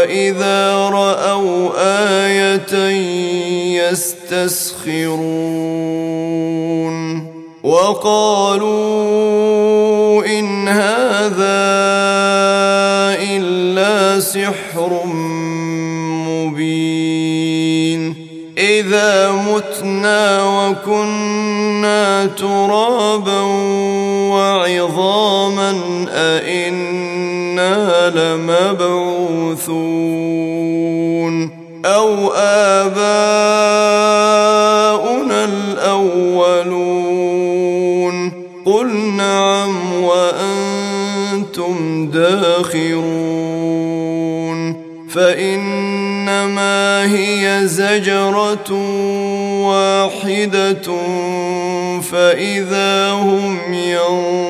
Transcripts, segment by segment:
واذا راوا إيه يستسخرون وقالوا ان هذا الا سحر مبين اذا متنا وكنا ترابا وعظاما أئنا لمبعوثون أو آباؤنا الأولون قل نعم وأنتم داخرون فإنما هي زجرة واحدة فإذا هم ينظرون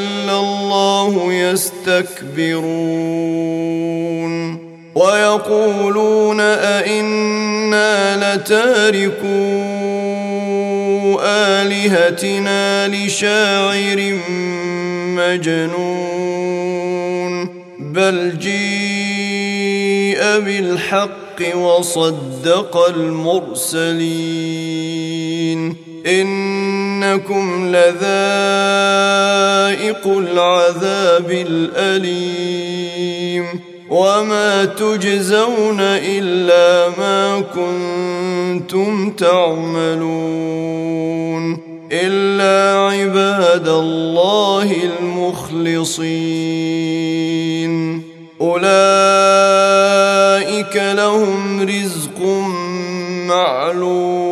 يستكبرون ويقولون أئنا لتاركو آلهتنا لشاعر مجنون بل جيء بالحق وصدق المرسلين إنكم لذائق العذاب الأليم وما تجزون إلا ما كنتم تعملون إلا عباد الله المخلصين. أولئك لهم رزق معلوم.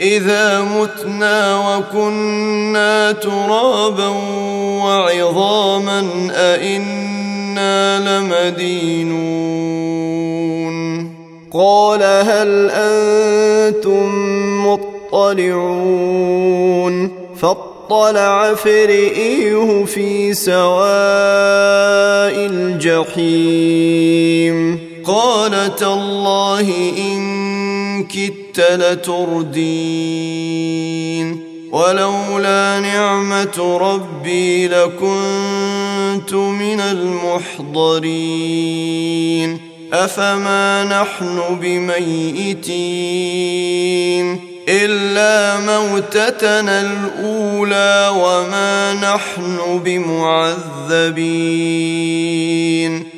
إذا متنا وكنا ترابا وعظاما أئنا لمدينون. قال هل أنتم مطلعون؟ فاطلع فرئيه في سواء الجحيم. قال تالله إن كدت لتردين. ولولا نعمة ربي لكنت من المحضرين. أفما نحن بميتين. إلا موتتنا الأولى وما نحن بمعذبين.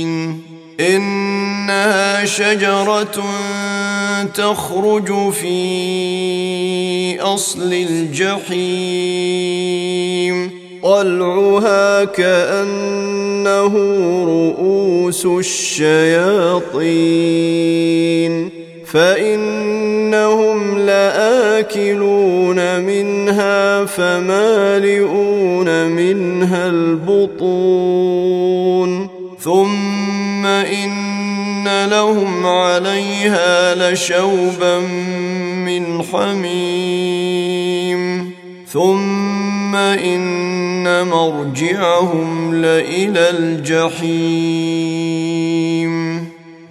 إنها شجرة تخرج في أصل الجحيم. طلعها كأنه رؤوس الشياطين. فإنهم لآكلون منها فمالئون منها البطون. ثم لهم عليها لشوبا من حميم. ثم إن مرجعهم لإلى الجحيم.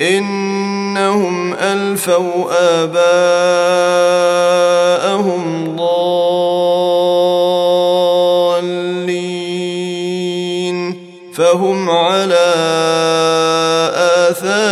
إنهم ألفوا آباءهم ضالين. فهم على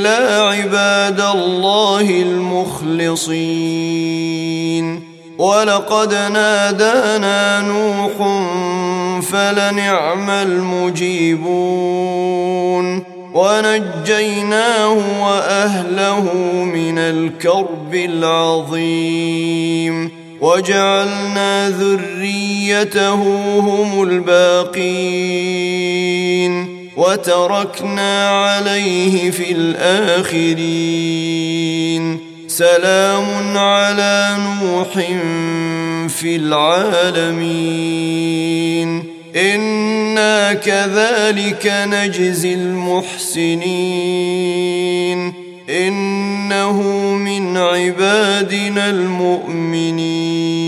إلا عباد الله المخلصين. ولقد نادانا نوح فلنعم المجيبون. ونجيناه وأهله من الكرب العظيم. وجعلنا ذريته هم الباقين. وتركنا عليه في الآخرين. سلام على نوح في العالمين. إنا كذلك نجزي المحسنين. إنه من عبادنا المؤمنين.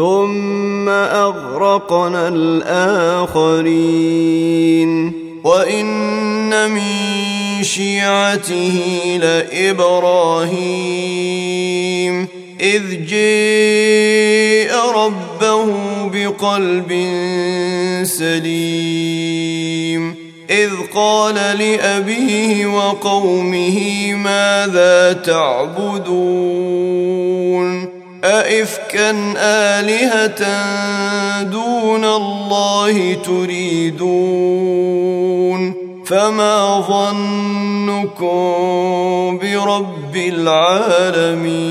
ثم أغرقنا الآخرين. وإن من شيعته لإبراهيم. إذ جاء ربه بقلب سليم. إذ قال لأبيه وقومه ماذا تعبدون؟ أئفكا آلهة دون الله تريدون فما ظنكم برب العالمين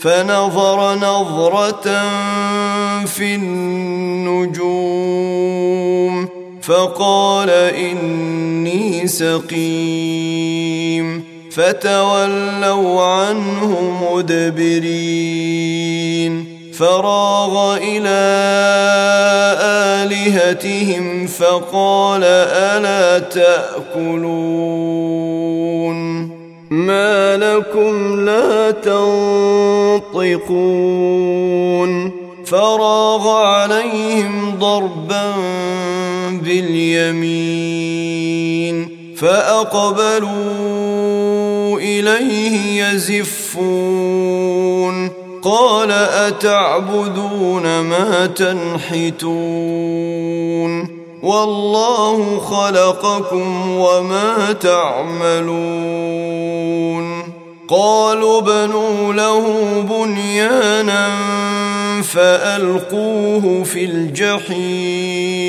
فنظر نظرة في النجوم فقال إني سقيم فتولوا عنه مدبرين. فراغ إلى آلهتهم فقال ألا تأكلون؟ ما لكم لا تنطقون. فراغ عليهم ضربا باليمين. فأقبلوا إليه يزفون. قال أتعبدون ما تنحتون؟ والله خلقكم وما تعملون. قالوا بنوا له بنيانا فألقوه في الجحيم.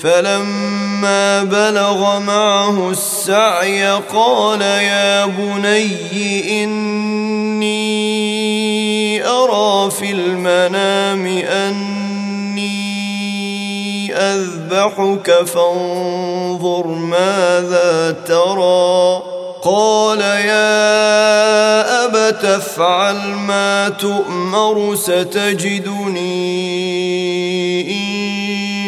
فلما بلغ معه السعي قال يا بني إني أرى في المنام أني أذبحك فانظر ماذا ترى قال يا أبت افعل ما تؤمر ستجدني ان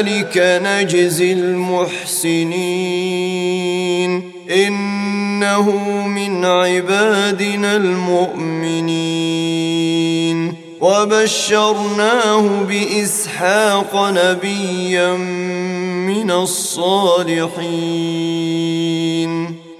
كذلك نجزي المحسنين. إنه من عبادنا المؤمنين. وبشرناه بإسحاق نبيا من الصالحين.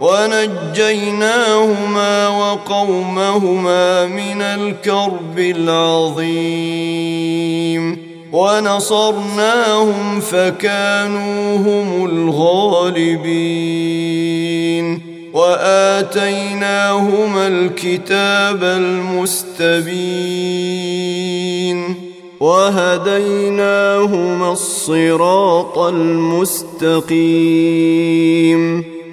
ونجيناهما وقومهما من الكرب العظيم. ونصرناهم فكانوا هم الغالبين. وآتيناهما الكتاب المستبين. وهديناهما الصراط المستقيم.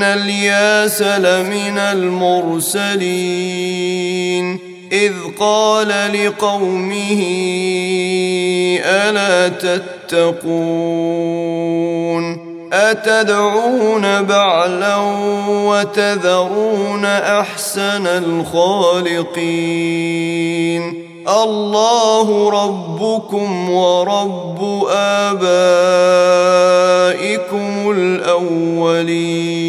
وان الياس لمن المرسلين اذ قال لقومه الا تتقون اتدعون بعلا وتذرون احسن الخالقين الله ربكم ورب ابائكم الاولين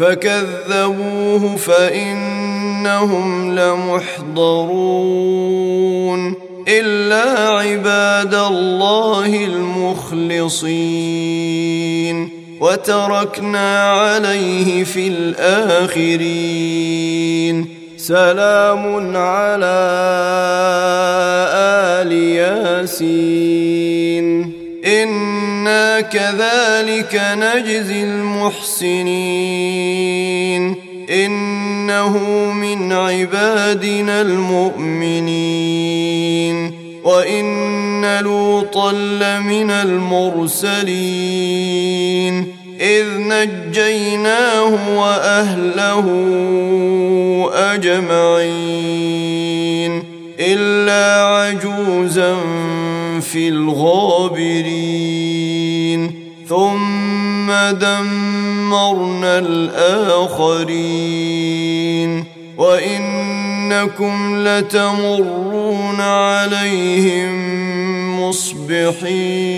فكذبوه فإنهم لمحضرون إلا عباد الله المخلصين وتركنا عليه في الآخرين سلام على آل ياسين أنا كذلك نجزي المحسنين انه من عبادنا المؤمنين وان لوطا لمن المرسلين اذ نجيناه واهله اجمعين الا عجوزا في الغابرين دمرنا الآخرين وإنكم لتمرون عليهم مصبحين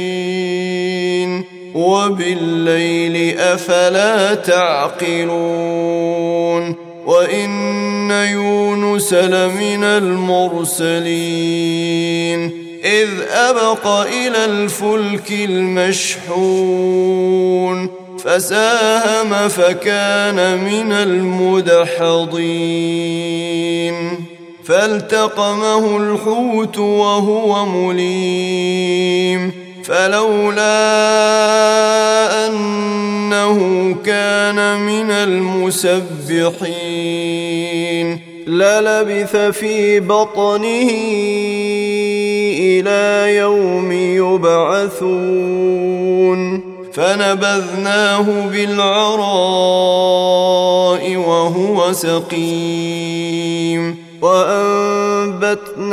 وبالليل أفلا تعقلون وان يونس لمن المرسلين اذ ابق إلى الفلك المشحون فساهم فكان من المدحضين فالتقمه الحوت وهو مليم فلولا أنه كان من المسبحين للبث في بطنه إلى يوم يبعثون فنبذناه بالعراء وهو سقيم وأنبتنا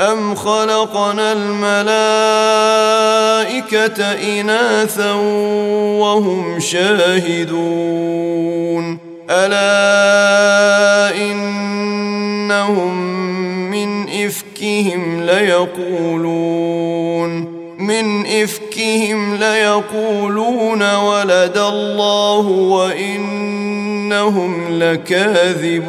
ام خلقنا الملائكه اناثا وهم شاهدون الا انهم من افكهم ليقولون من افكهم ليقولون ولد الله وان إنهم لكاذبون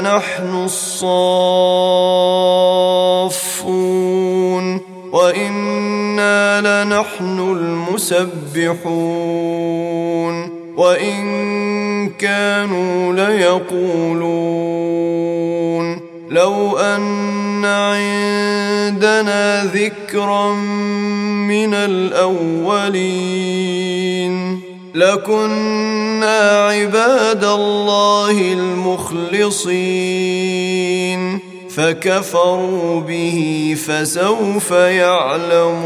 لنحن الصافون وإنا لنحن المسبحون وإن كانوا ليقولون لو أن عندنا ذكرا من الأولين لكنا عباد الله المخلصين. فكفروا به فسوف يعلمون.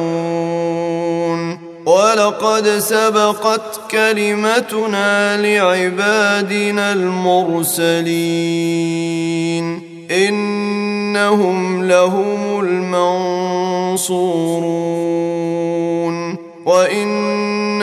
ولقد سبقت كلمتنا لعبادنا المرسلين. إنهم لهم المنصورون. وإن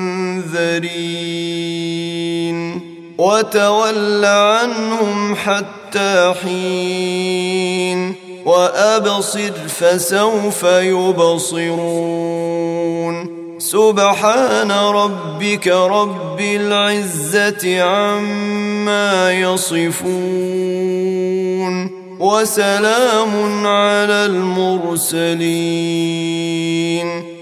المنذرين وتول عنهم حتى حين وأبصر فسوف يبصرون سبحان ربك رب العزة عما يصفون وسلام على المرسلين